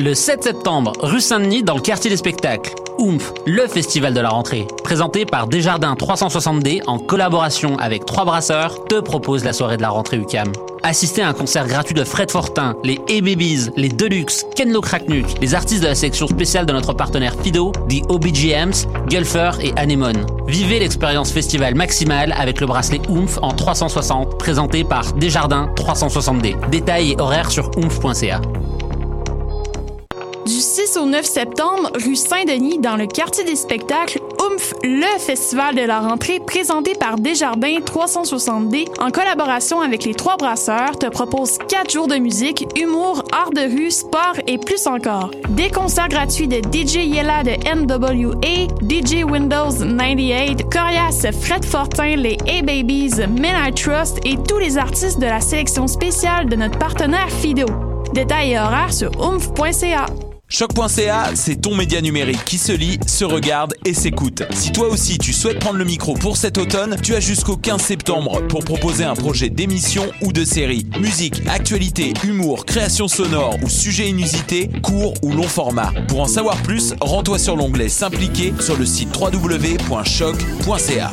Le 7 septembre, rue Saint-Denis, dans le quartier des spectacles. Oomph, le festival de la rentrée, présenté par Desjardins 360D en collaboration avec Trois Brasseurs, te propose la soirée de la rentrée UCAM. Assistez à un concert gratuit de Fred Fortin, les A-Babies, les Deluxe, Ken Lo Kraknuk, les artistes de la section spéciale de notre partenaire Fido, The OBGMs, Gulfer et Anemone. Vivez l'expérience festival maximale avec le bracelet Oomph en 360, présenté par Desjardins 360D. Détails et horaires sur oomph.ca. Du 6 au 9 septembre, rue Saint-Denis, dans le quartier des spectacles, Oomph, le festival de la rentrée présenté par Desjardins 360D en collaboration avec les trois brasseurs te propose 4 jours de musique, humour, art de rue, sport et plus encore. Des concerts gratuits de DJ Yella de NWA, DJ Windows 98, Corias, Fred Fortin, les A-Babies, Men I Trust et tous les artistes de la sélection spéciale de notre partenaire Fido. Détails et horaires sur oomph.ca. Choc.ca, c'est ton média numérique qui se lit, se regarde et s'écoute. Si toi aussi tu souhaites prendre le micro pour cet automne, tu as jusqu'au 15 septembre pour proposer un projet d'émission ou de série. Musique, actualité, humour, création sonore ou sujet inusité, court ou long format. Pour en savoir plus, rends-toi sur l'onglet S'impliquer sur le site www.choc.ca.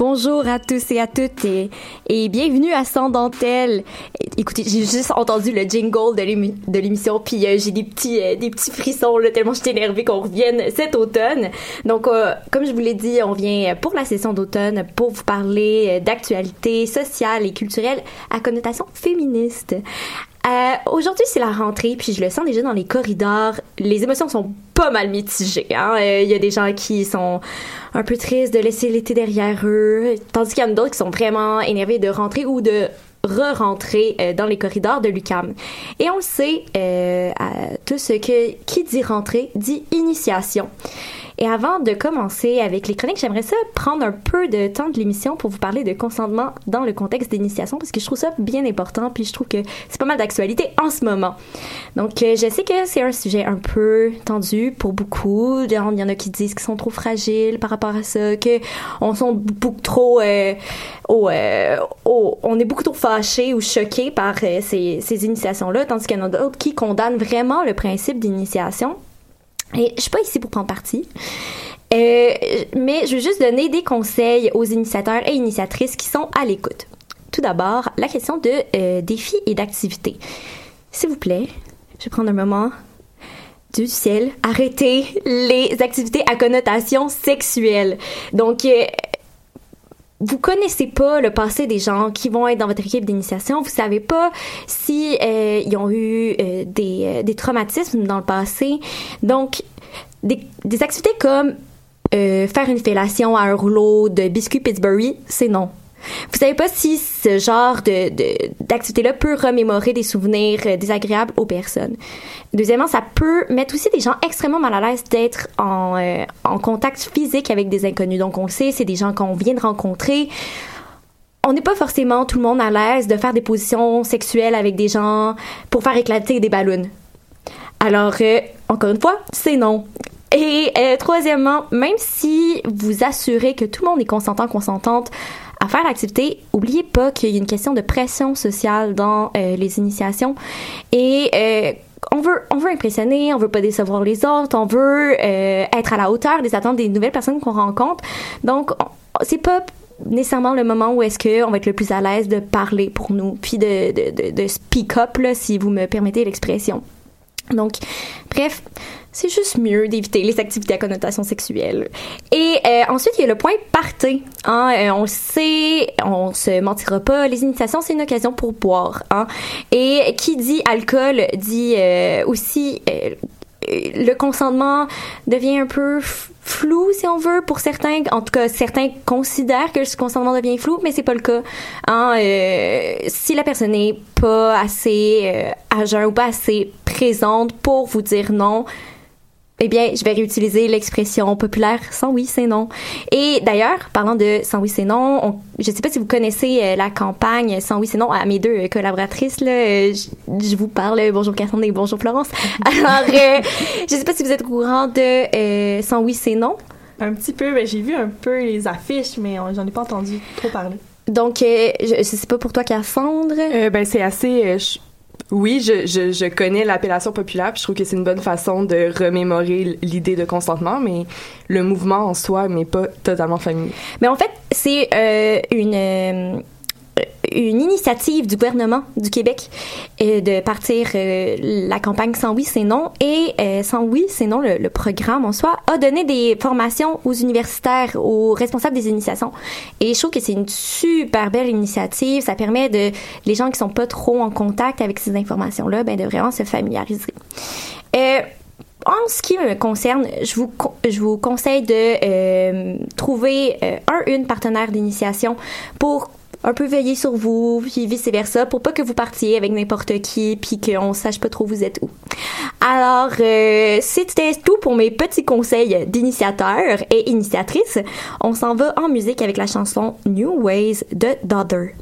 Bonjour à tous et à toutes et, bienvenue à Sans Dentelle. Écoutez, j'ai juste entendu le jingle de l'émi- de l'émission puis euh, j'ai des petits euh, des petits frissons là, tellement je suis énervée qu'on revienne cet automne. Donc euh, comme je vous l'ai dit, on vient pour la session d'automne pour vous parler d'actualités sociales et culturelles à connotation féministe. Euh, Aujourd'hui, c'est la rentrée, puis je le sens déjà dans les corridors. Les émotions sont pas mal mitigées. hein. Euh, Il y a des gens qui sont un peu tristes de laisser l'été derrière eux, tandis qu'il y en a d'autres qui sont vraiment énervés de rentrer ou de re-rentrer euh, dans les corridors de l'UCAM. Et on sait, euh, tout ce que qui dit rentrer dit initiation. Et avant de commencer avec les chroniques, j'aimerais ça prendre un peu de temps de l'émission pour vous parler de consentement dans le contexte d'initiation parce que je trouve ça bien important puis je trouve que c'est pas mal d'actualité en ce moment. Donc euh, je sais que c'est un sujet un peu tendu pour beaucoup. Il y en a qui disent qu'ils sont trop fragiles par rapport à ça, que on sont beaucoup trop euh, euh, on est beaucoup trop fâchés ou choqués par ces initiations-là, tandis qu'il y en a d'autres qui condamnent vraiment le principe d'initiation. Et je suis pas ici pour prendre parti. Euh, mais je veux juste donner des conseils aux initiateurs et initiatrices qui sont à l'écoute. Tout d'abord, la question de euh, défis et d'activités. S'il vous plaît, je vais prendre un moment du ciel. Arrêtez les activités à connotation sexuelle. Donc, euh, vous connaissez pas le passé des gens qui vont être dans votre équipe d'initiation. Vous savez pas si euh, ils ont eu euh, des, euh, des traumatismes dans le passé. Donc, des, activités comme faire une fellation à un rouleau de biscuits Pittsburgh, c'est non. Vous savez pas si ce genre de, d'activité-là peut remémorer des souvenirs euh, désagréables aux personnes. Deuxièmement, ça peut mettre aussi des gens extrêmement mal à l'aise d'être en, euh, en contact physique avec des inconnus. Donc, on le sait, c'est des gens qu'on vient de rencontrer. On n'est pas forcément tout le monde à l'aise de faire des positions sexuelles avec des gens pour faire éclater des ballons. Alors, euh, encore une fois, c'est non. Et troisièmement, même si vous assurez que tout le monde est consentant, consentante à faire l'activité, oubliez pas qu'il y a une question de pression sociale dans euh, les initiations. Et euh, on veut, on veut impressionner, on veut pas décevoir les autres, on veut euh, être à la hauteur des attentes des nouvelles personnes qu'on rencontre. Donc, on- c'est pas nécessairement le moment où est-ce que on va être le plus à l'aise de parler pour nous, puis de, de, de, de speak up, là, si vous me permettez l'expression. Donc, bref, c'est juste mieux d'éviter les activités à connotation sexuelle. Et euh, ensuite, il y a le point party. Hein, euh, on sait, on se mentira pas, les initiations, c'est une occasion pour boire. Hein. Et qui dit alcool dit euh, aussi le consentement devient un peu flou si on veut pour certains en tout cas certains considèrent que ce consentement devient flou mais c'est pas le cas hein, si la personne n'est pas assez euh, ou pas assez présente pour vous dire non eh bien, je vais réutiliser l'expression populaire sans oui, c'est non. Et d'ailleurs, parlant de sans oui, c'est non, je ne sais pas si vous connaissez euh, la campagne sans oui, c'est non à mes deux collaboratrices. Là, euh, je, vous parle. Bonjour Cassandre et bonjour Florence. Alors, euh, je ne sais pas si vous êtes au courant de sans oui, c'est non. Un petit peu. Ben, j'ai vu un peu les affiches, mais j'en ai pas entendu trop parler. Donc, je, ne sais pas pour toi, Cassandre. ben, c'est assez oui, je, je, je connais l'appellation populaire, je trouve que c'est une bonne façon de remémorer l'idée de consentement, mais le mouvement en soi n'est pas totalement familier. Mais en fait, c'est euh, une euh, une initiative du gouvernement du Québec euh, de partir euh, la campagne Sans oui, c'est non. Et euh, Sans oui, c'est non, le, programme en soi, a donné des formations aux universitaires, aux responsables des initiations. Et je trouve que c'est une super belle initiative. Ça permet de les gens qui sont pas trop en contact avec ces informations-là, ben, de vraiment se familiariser. en ce qui me concerne, je vous, je vous conseille de trouver un, une partenaire d'initiation pour un peu veiller sur vous, puis vice-versa, pour pas que vous partiez avec n'importe qui, puis qu'on sache pas trop vous êtes où. Alors, euh, c'était tout pour mes petits conseils d'initiateurs et initiatrices. On s'en va en musique avec la chanson New Ways de Dodder.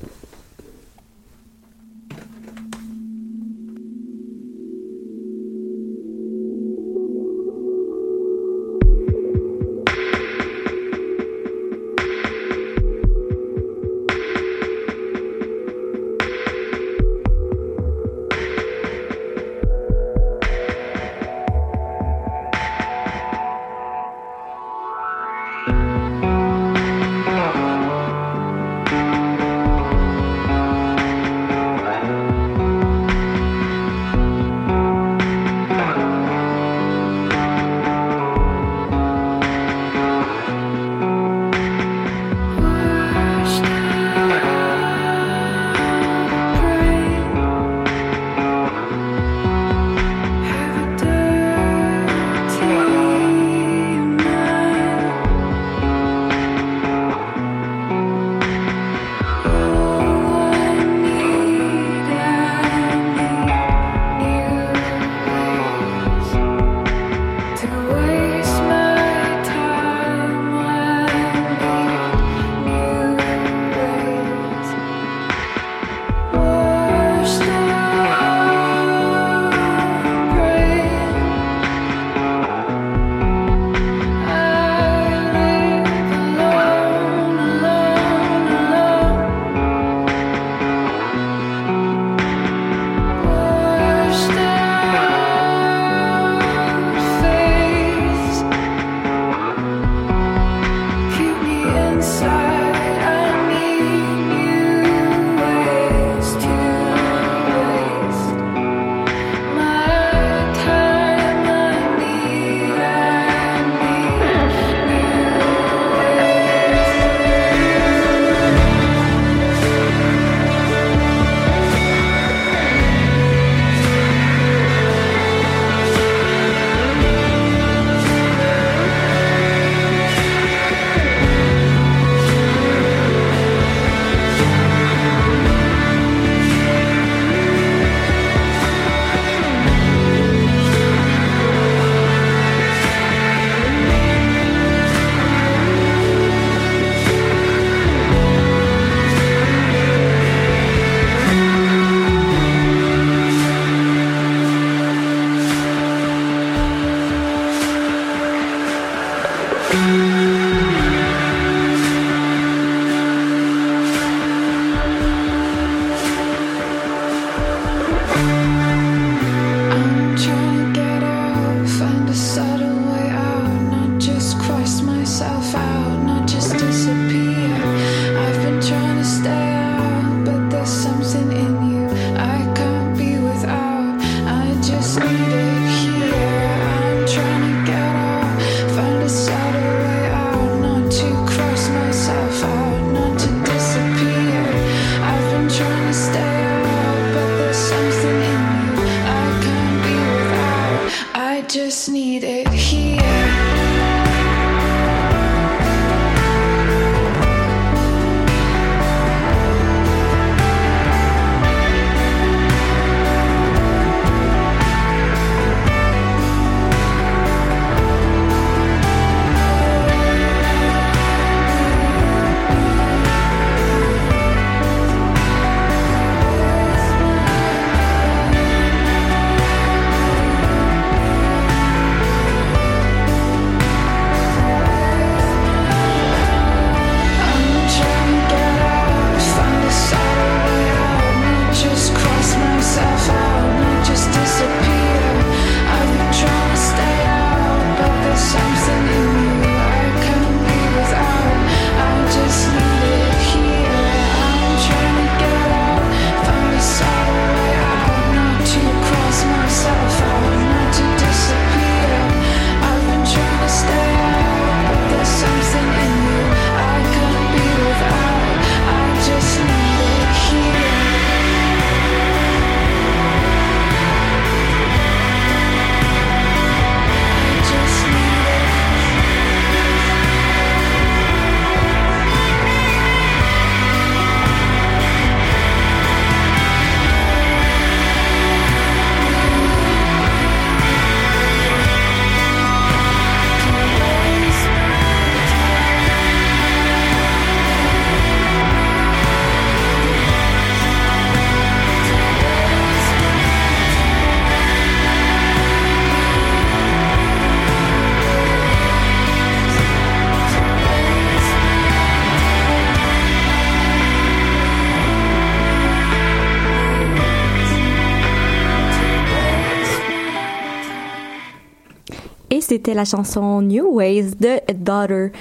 C'était la chanson New Ways de Daughter.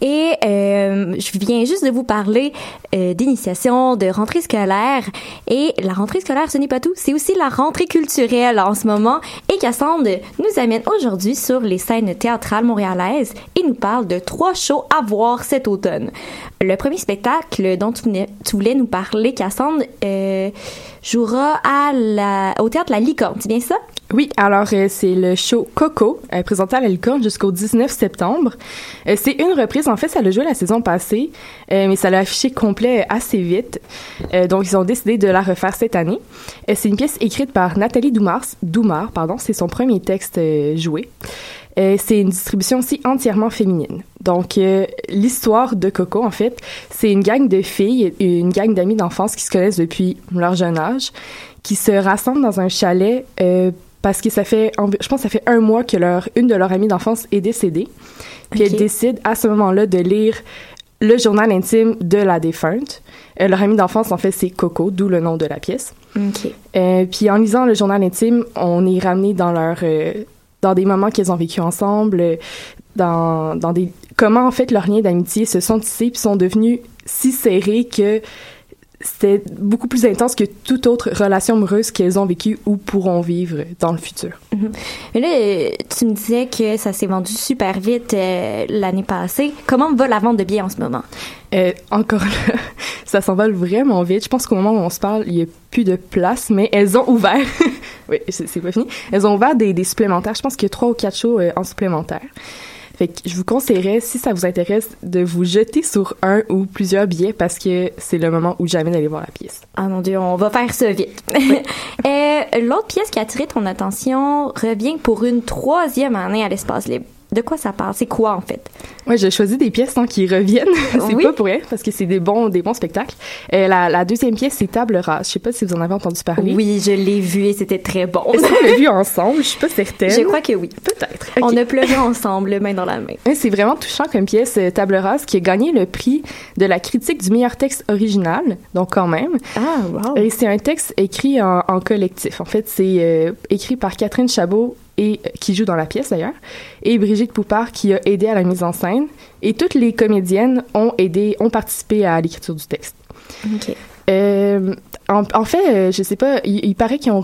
Et euh, je viens juste de vous parler euh, d'initiation, de rentrée scolaire. Et la rentrée scolaire, ce n'est pas tout, c'est aussi la rentrée culturelle en ce moment. Et Cassandre nous amène aujourd'hui sur les scènes théâtrales montréalaises et nous parle de trois shows à voir cet automne. Le premier spectacle dont tu, voulais nous parler, Cassandre, euh, jouera au théâtre La Licorne, c'est bien ça? Oui, alors euh, c'est le show Coco, euh, présenté à la jusqu'au 19 septembre. Euh, c'est une reprise, en fait, ça l'a joué la saison passée, euh, mais ça l'a affiché complet assez vite. Euh, donc, ils ont décidé de la refaire cette année. Euh, c'est une pièce écrite par Nathalie Doumars, Doumar, pardon, c'est son premier texte euh, joué. Euh, c'est une distribution aussi entièrement féminine. Donc, euh, l'histoire de Coco, en fait, c'est une gang de filles, une gang d'amis d'enfance qui se connaissent depuis leur jeune âge, qui se rassemblent dans un chalet euh, parce que ça fait, je pense, que ça fait un mois que leur, une de leurs amies d'enfance est décédée. Puis Ok. elles décident à ce moment-là de lire le journal intime de la défunte. Euh, leur amie d'enfance, en fait, c'est Coco, d'où le nom de la pièce. OK. Euh, puis en lisant le journal intime, on est ramené dans leur euh, dans des moments qu'ils ont vécu ensemble, dans dans des comment en fait leurs liens d'amitié se sont tissés puis sont devenus si serrés que c'était beaucoup plus intense que toute autre relation amoureuse qu'elles ont vécue ou pourront vivre dans le futur. Mais là, euh, tu me disais que ça s'est vendu super vite euh, l'année passée. Comment va la vente de billets en ce moment? Euh, encore là, ça s'envole vraiment vite. Je pense qu'au moment où on se parle, il y a plus de place, mais elles ont ouvert. oui, c'est c'est pas fini. Elles ont ouvert des, des supplémentaires. Je pense qu'il y a trois ou quatre shows euh, en supplémentaire. Fait que je vous conseillerais, si ça vous intéresse, de vous jeter sur un ou plusieurs billets parce que c'est le moment ou jamais d'aller voir la pièce. Ah mon dieu, on va faire ça vite. Euh, L'autre pièce qui a attiré ton attention revient pour une troisième année à l'espace libre. De quoi ça parle? C'est quoi en fait? Ouais, j'ai choisi des pièces hein, qui reviennent. c'est Oui. pas pour rien parce que c'est des bons, des bons spectacles. Euh, la, la deuxième pièce, c'est Table rase. Je sais pas si vous en avez entendu parler. Oui, je l'ai vu et c'était très bon. Est-ce qu'on l'a vu ensemble? Je suis pas certaine. Je crois que oui. Peut-être. On a pleuré ensemble, main dans la main. C'est vraiment touchant comme pièce, euh, Table rase, qui a gagné le prix de la critique du meilleur texte original, donc quand même. Ah, wow. Et c'est un texte écrit en, en collectif. En fait, c'est euh, écrit par Catherine Chabot, et, euh, qui joue dans la pièce d'ailleurs, et Brigitte Poupard qui a aidé à la mise en scène. Et toutes les comédiennes ont aidé, ont participé à l'écriture du texte. Euh, en, en fait, euh, je sais pas, il, il paraît qu'ils ont,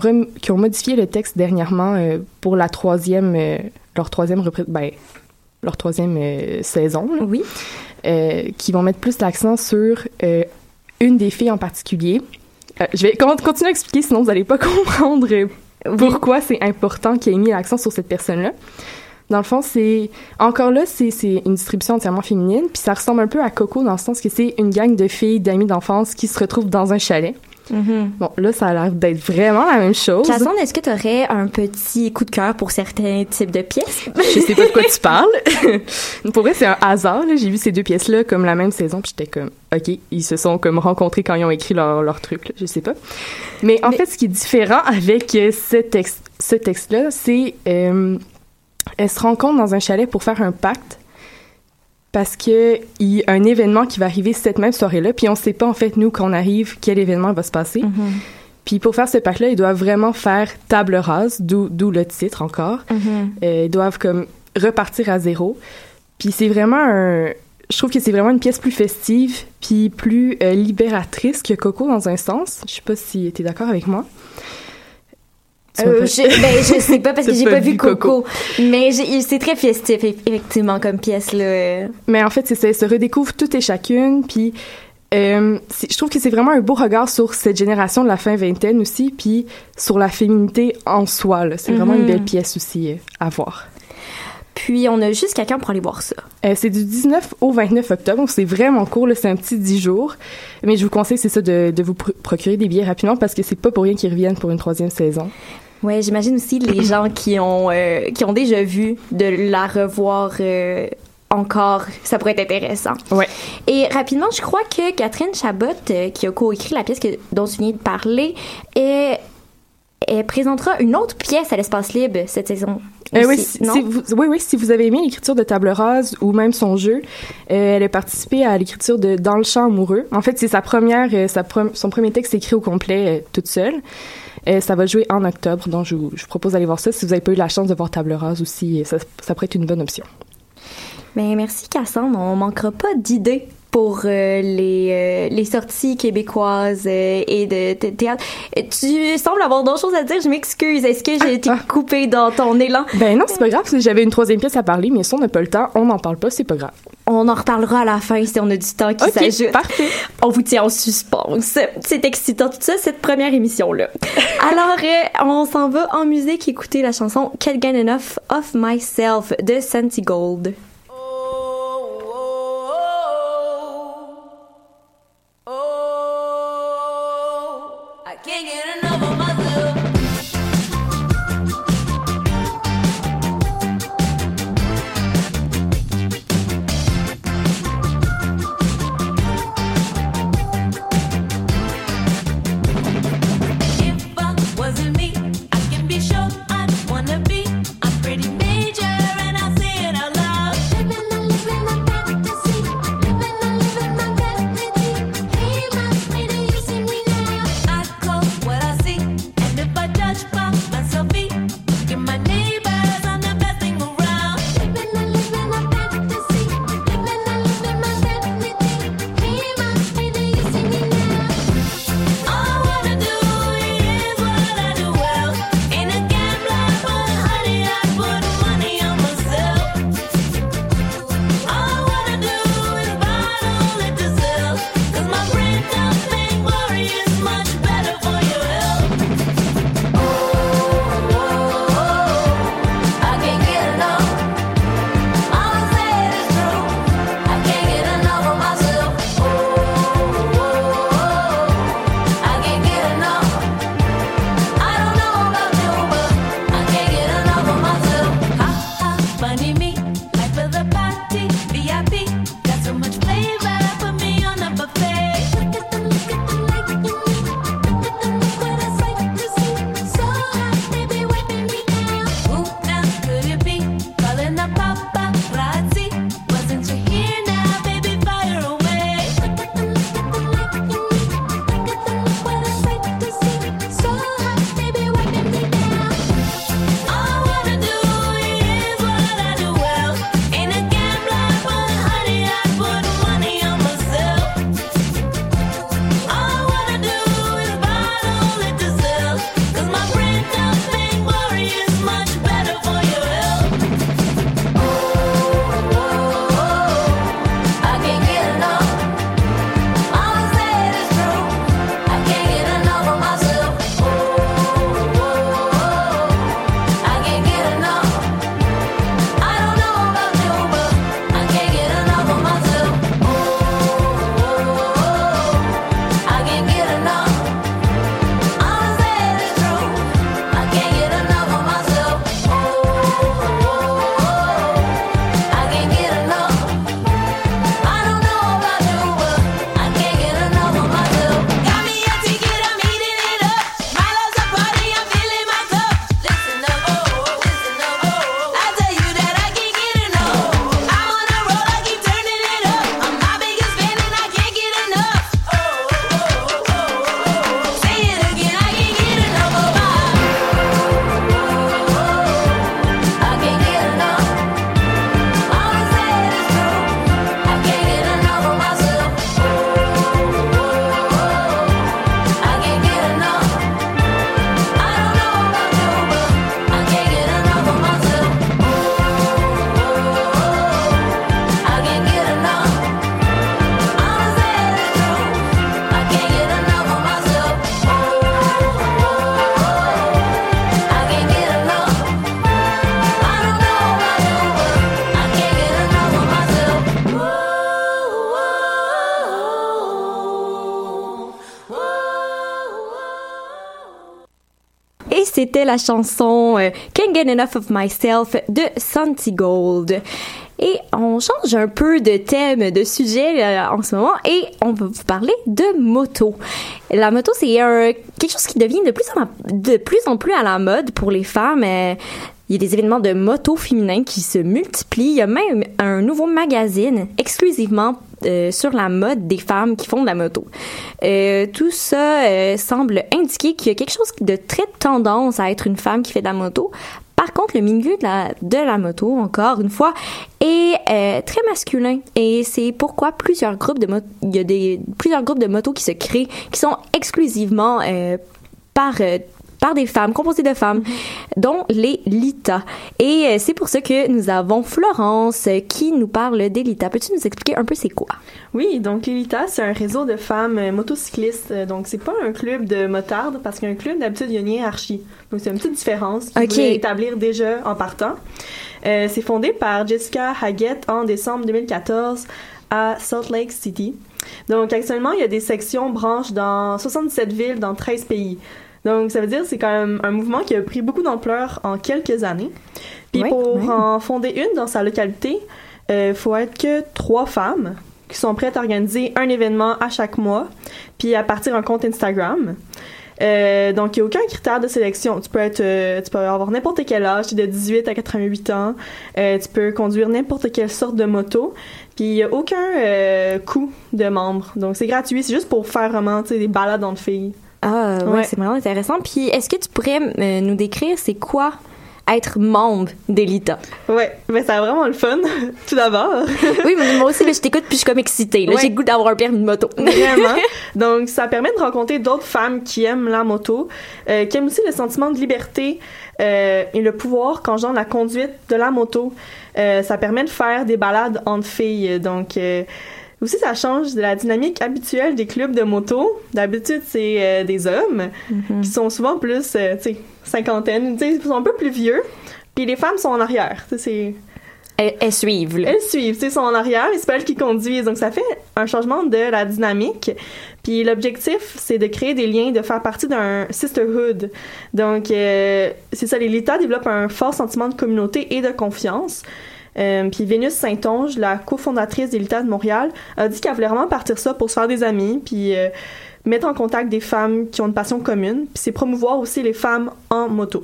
modifié le texte dernièrement euh, pour la troisième, euh, leur troisième ben, leur troisième saison, là, Oui. qui vont mettre plus l'accent sur une des filles en particulier. Je vais con- continuer à expliquer, sinon vous n'allez pas comprendre pourquoi c'est important qu'il ait mis l'accent sur cette personne-là? Dans le fond, c'est encore là, c'est une distribution entièrement féminine, puis ça ressemble un peu à Coco dans le sens que c'est une gang de filles d'amis d'enfance qui se retrouvent dans un chalet. Mhm. Bon, là, ça a l'air d'être vraiment la même chose. Cassandre, est-ce que tu aurais un petit coup de cœur pour certains types de pièces? Je sais pas de quoi tu parles. Pour vrai, c'est un hasard. J'ai vu ces deux pièces-là comme la même saison, puis j'étais comme, ok, ils se sont comme rencontrés quand ils ont écrit leur, leur truc. là. Je sais pas. Mais en Mais- fait, ce qui est différent avec euh, ce texte, ce texte-là, c'est euh, elles se rencontrent dans un chalet pour faire un pacte parce que il y a un événement qui va arriver cette même soirée-là, puis on sait pas en fait nous quand on arrive quel événement va se passer. Mhm. Puis pour faire ce pacte-là, ils doivent vraiment faire table rase, d'où le titre encore. Mhm. Euh, ils doivent comme repartir à zéro. Puis c'est vraiment un... Je trouve que c'est vraiment une pièce plus festive, puis plus euh, libératrice que Coco dans un sens. Je sais pas si tu es d'accord avec moi. Euh, pas- je, ben, je sais pas parce que j'ai pas pas vu Coco. Mais c'est très festif, eff- effectivement, comme pièce, là. Mais en fait, c'est ça. Se redécouvrent toutes et chacune, puis euh, je trouve que c'est vraiment un beau regard sur cette génération de la fin vingtaine aussi, puis sur la féminité en soi. C'est vraiment une belle pièce aussi euh, à voir. Puis, on a juste quelqu'un pour aller voir ça? Euh, c'est du 19 au 29 octobre, donc c'est vraiment court, c'est un petit 10 jours. Mais je vous conseille, c'est ça, de, de vous pr- procurer des billets rapidement parce que c'est pas pour rien qu'ils reviennent pour une troisième saison. Ouais, j'imagine aussi les gens qui ont, euh, qui ont déjà vu de la revoir euh, encore, ça pourrait être intéressant. Ouais. Et rapidement, je crois que Catherine Chabot, euh, qui a coécrit la pièce que, dont tu viens de parler, elle présentera une autre pièce à l'espace libre cette saison. Euh, oui, aussi, si, non? si vous, oui, oui, si vous avez aimé l'écriture de Table Rase ou même son jeu, euh, elle a participé à l'écriture de Dans le champ amoureux. En fait, c'est sa première, sa son premier texte écrit au complet toute seule. Euh, ça va jouer en octobre, donc je vous, je propose d'aller voir ça. Si vous n'avez pas eu la chance de voir Table Rase aussi, ça, ça pourrait être une bonne option. Mais merci Cassandre, on manquera pas d'idées pour euh, les, euh, les sorties québécoises euh, et de, théâtre. Tu sembles avoir d'autres choses à dire, je m'excuse. Est-ce que j'ai été ah. ah. coupée dans ton élan? Ben non, c'est pas grave. J'avais une troisième pièce à parler, mais si on n'a pas le temps, on n'en parle pas, c'est pas grave. On en reparlera à la fin si on a du temps qui okay, s'ajoute. parfait. On vous tient en suspens. C'est excitant tout ça, cette première émission-là. Alors, on s'en va en musique écouter la chanson Can't Get Enough of Myself de Santi Gold. Can't get enough of my love. et c'était la chanson euh, Can't Get Enough of Myself de Santi Gold. Et on change un peu de thème, de sujet euh, en ce moment et on va vous parler de moto. La moto, c'est euh, quelque chose qui devient de plus, en, de plus en plus à la mode pour les femmes il y a des événements de moto féminins qui se multiplient. Il y a même un nouveau magazine exclusivement euh, sur la mode des femmes qui font de la moto. Euh, tout ça euh, semble indiquer qu'il y a quelque chose de très tendance à être une femme qui fait de la moto. Par contre, le milieu de la, de la moto, encore une fois, est très masculin. Et c'est pourquoi plusieurs groupes de il y a des, plusieurs groupes de motos qui se créent, qui sont exclusivement par, par des femmes, composées de femmes, dont les Lita. Et euh, c'est pour ça que nous avons Florence euh, qui nous parle des Lita. Peux-tu nous expliquer un peu c'est quoi? Oui, donc l'Elita, c'est un réseau de femmes euh, motocyclistes. Donc, c'est pas un club de motards, parce qu'un club, d'habitude, il y a une hiérarchie. Donc, c'est une petite différence qu'il Ok. voulait établir déjà en partant. Euh, c'est fondé par Jessica Haggett en décembre 2014 à Salt Lake City. Donc, actuellement, il y a des sections branches dans 77 villes dans 13 pays. Donc, ça veut dire que c'est quand même un mouvement qui a pris beaucoup d'ampleur en quelques années. Puis, pour en fonder une dans sa localité, il faut être que trois femmes qui sont prêtes à organiser un événement à chaque mois, puis à partir d'un compte Instagram. Euh, donc, il n'y a aucun critère de sélection. Tu peux être, euh, tu peux avoir n'importe quel âge, de 18 à 88 ans. Euh, tu peux conduire n'importe quelle sorte de moto. Puis, il n'y a aucun euh, coût de membre. Donc, c'est gratuit. C'est juste pour faire vraiment, tu sais, des balades entre filles. Ah, ouais, Ouais. c'est vraiment intéressant. Puis, est-ce que tu pourrais euh, nous décrire c'est quoi être membre d'Elita? Ouais, mais c'est vraiment le fun, tout d'abord. oui, mais moi aussi, je t'écoute puis je suis comme excitée. Là, Ouais. J'ai le goût d'avoir un permis de moto. Vraiment. Donc, ça permet de rencontrer d'autres femmes qui aiment la moto, euh, qui aiment aussi le sentiment de liberté euh, et le pouvoir qu'engendre la conduite de la moto. Euh, ça permet de faire des balades entre filles. Donc, aussi, ça change de la dynamique habituelle des clubs de moto. D'habitude, c'est euh, des hommes qui sont souvent plus, euh, tu sais, cinquantaine, tu sais, ils sont un peu plus vieux. Puis les femmes sont en arrière. Tu sais, c'est... Elles, elles suivent, là. Elles suivent, tu sais, sont en arrière et c'est pas elles qui conduisent. Donc, ça fait un changement de la dynamique. Puis, l'objectif, c'est de créer des liens, de faire partie d'un sisterhood. Donc, euh, c'est ça, les Lita développent un fort sentiment de communauté et de confiance. Euh, puis Vénus Saint-Onge, la cofondatrice des Lita de Montréal, a dit qu'elle voulait vraiment partir ça pour se faire des amis, puis euh, mettre en contact des femmes qui ont une passion commune, puis c'est promouvoir aussi les femmes en moto.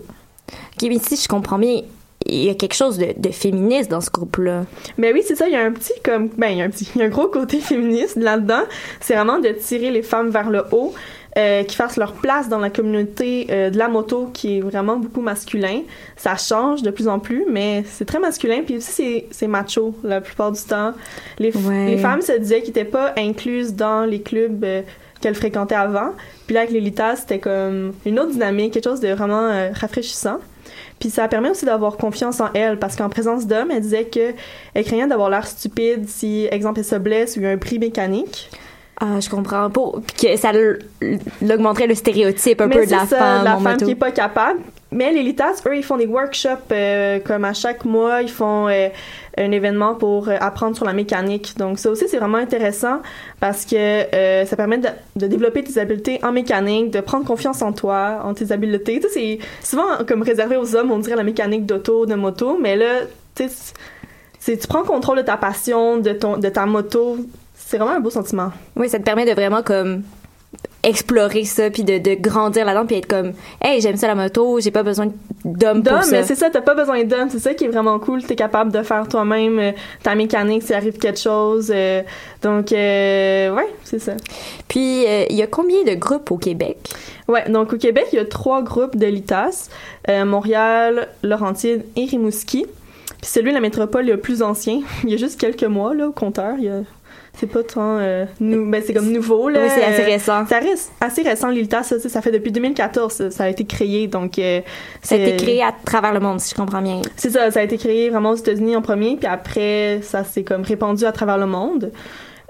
Ok, je comprends bien, il y a quelque chose de, de féministe dans ce groupe-là. Mais oui, c'est ça, il y a un petit comme ben il y a un petit il y a un gros côté féministe là-dedans, c'est vraiment de tirer les femmes vers le haut. euh, qui fassent leur place dans la communauté euh, de la moto qui est vraiment beaucoup masculin. Ça change de plus en plus, mais c'est très masculin. Puis aussi, c'est- macho la plupart du temps. Les, f- Ouais. les femmes se disaient qu'ils n'étaient pas incluses dans les clubs euh, qu'elles fréquentaient avant. Puis là, avec les Litas, c'était comme une autre dynamique, quelque chose de vraiment rafraîchissant. Puis ça permet aussi d'avoir confiance en elle, parce qu'en présence d'hommes, elle disait que elle craignait d'avoir l'air stupide si, exemple, elle se blesse ou il y a un prix mécanique. Ah, je comprends pas. Puis que ça l'augmenterait le stéréotype un Mais peu de la ça, femme la femme qui est pas capable. Mais les Litas, eux, ils font des workshops euh, comme à chaque mois, ils font euh, un événement pour euh, apprendre sur la mécanique. Donc ça aussi, c'est vraiment intéressant parce que ça permet de, développer tes habiletés en mécanique, de prendre confiance en toi, en tes habiletés. Tu c'est souvent comme réservé aux hommes, on dirait la mécanique d'auto, de moto, mais là, tu sais, tu prends contrôle de ta passion, de ton de ta moto. C'est vraiment un beau sentiment. Oui, ça te permet de vraiment comme explorer ça puis de, de grandir là-dedans puis être comme hey j'aime ça la moto j'ai pas besoin d'hommes pour ça mais c'est ça, t'as pas besoin d'hommes, c'est ça qui est vraiment cool. T'es capable de faire toi-même euh, ta mécanique s'il arrive quelque chose. euh, donc, euh, ouais, c'est ça. puis il y a combien de groupes au Québec? Ouais, donc au Québec, il y a trois groupes de LITAS Montréal, Laurentide et Rimouski. Puis celui de la métropole le plus ancien, il y a juste quelques mois là, au compteur. Il y a- C'est pas tant. euh, nou- ben, c'est comme nouveau. Là, oui c'est assez récent Ça reste assez récent, l'ILTA, ça, ça, ça fait depuis 2014, ça, ça a été créé, donc... euh, ça a été créé à travers le monde si je comprends bien C'est ça, ça a été créé vraiment aux États-Unis en premier, puis après, ça s'est comme répandu à travers le monde.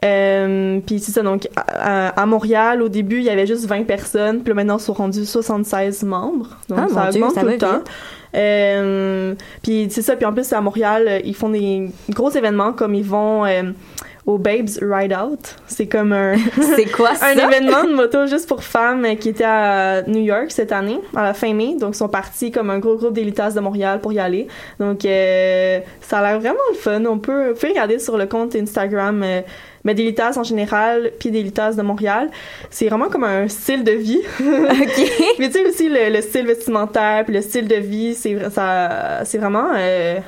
Euh, puis c'est ça, donc à, à- Montréal, au début, il y avait juste 20 personnes, puis là, maintenant, ils sont rendus 76 membres. Donc Ah, ça Dieu, augmente ça tout le temps. Euh, puis c'est ça, puis en plus, à Montréal, ils font des gros événements, comme ils vont euh, au Babes Ride Out. C'est comme un... quoi ça? un événement de moto juste pour femmes qui était à New York cette année, à la fin mai. Donc, ils sont partis comme un gros groupe d'élitas de Montréal pour y aller. Donc, euh, ça a l'air vraiment le fun. On peut, vous pouvez regarder sur le compte Instagram euh, mais des litas en général, puis des litas de Montréal. C'est vraiment comme un style de vie. OK. Mais tu sais aussi le, le style vestimentaire, puis le style de vie, c'est ça, c'est vraiment euh,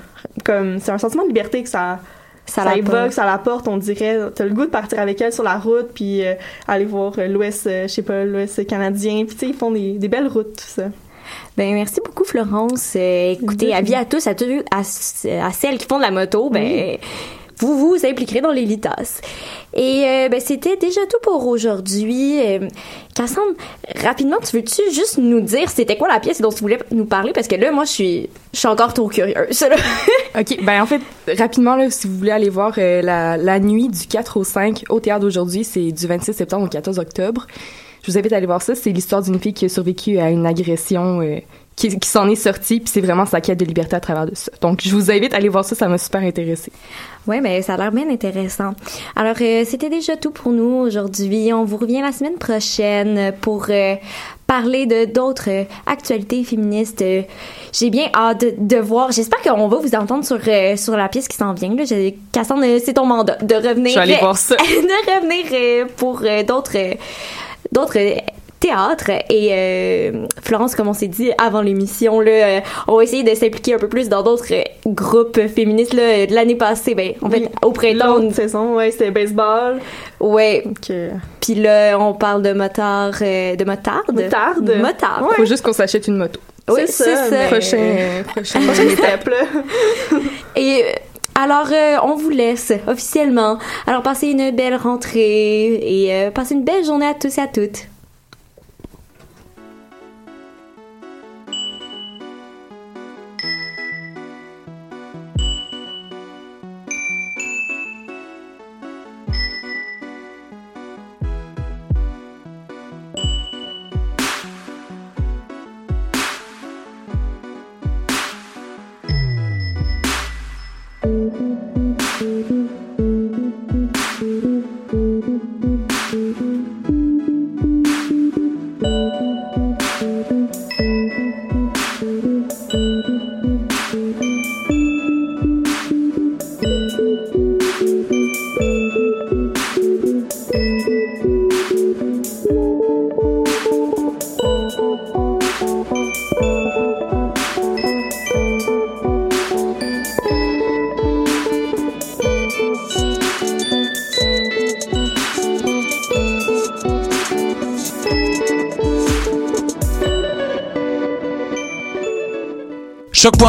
comme c'est un sentiment de liberté que ça Ça ça, évoque, ça l'apporte, on dirait. T'as le goût de partir avec elle sur la route, puis euh, aller voir euh, l'Ouest, euh, je sais pas, l'Ouest canadien. Puis tu sais, ils font des, des belles routes, tout ça. Ben merci beaucoup Florence. Euh, écoutez, avis à tous, à, tous- à, à celles qui font de la moto, ben vous vous impliquerez dans les litas. Et euh, ben c'était déjà tout pour aujourd'hui. Euh, Cassandre, rapidement, tu veux-tu juste nous dire c'était quoi la pièce dont tu voulais nous parler? Parce que là moi je suis je suis encore trop curieuse. OK, ben en fait, rapidement, là, si vous voulez aller voir euh, la, la nuit du 4 au 5 au théâtre d'aujourd'hui, c'est du 26 septembre au 14 octobre. Je vous invite à aller voir ça. C'est l'histoire d'une fille qui a survécu à une agression, qui, qui s'en est sortie, puis c'est vraiment sa quête de liberté à travers de ça. Donc, je vous invite à aller voir ça, ça m'a super intéressée. Ouais, mais ça a l'air bien intéressant. Alors, euh, c'était déjà tout pour nous aujourd'hui. On vous revient la semaine prochaine pour euh, parler de d'autres euh, actualités féministes. Euh, J'ai bien hâte de, de voir. J'espère qu'on va vous entendre sur euh, sur la pièce qui s'en vient. Là, Cassandre, c'est ton mandat de revenir. Je vais aller voir ça. de revenir euh, pour euh, d'autres euh, d'autres théâtres et euh, Florence comme on s'est dit avant l'émission là euh, on va essayer de s'impliquer un peu plus dans d'autres euh, groupes féministes là de l'année passée ben en fait Oui. au printemps L'autre saison, ouais, c'était baseball. ouais Que... puis là on parle de motard euh, de motarde Motarde. motard Faut juste qu'on s'achète une moto. oui c'est c'est ça, ça, Prochain, euh, prochain, Prochaine là. et alors, euh, on vous laisse officiellement. Alors, passez une belle rentrée et euh, passez une belle journée à tous et à toutes.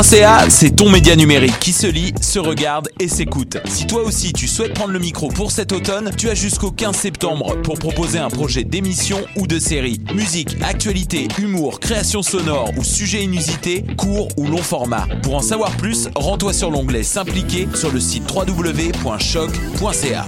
C'est ton média numérique qui se lit, se regarde et s'écoute. Si toi aussi tu souhaites prendre le micro pour cet automne, tu as jusqu'au 15 septembre pour proposer un projet d'émission ou de série. Musique, actualité, humour, création sonore ou sujet inusité, court ou long format. Pour en savoir plus, rends-toi sur l'onglet S'impliquer sur le site www.choc.ca.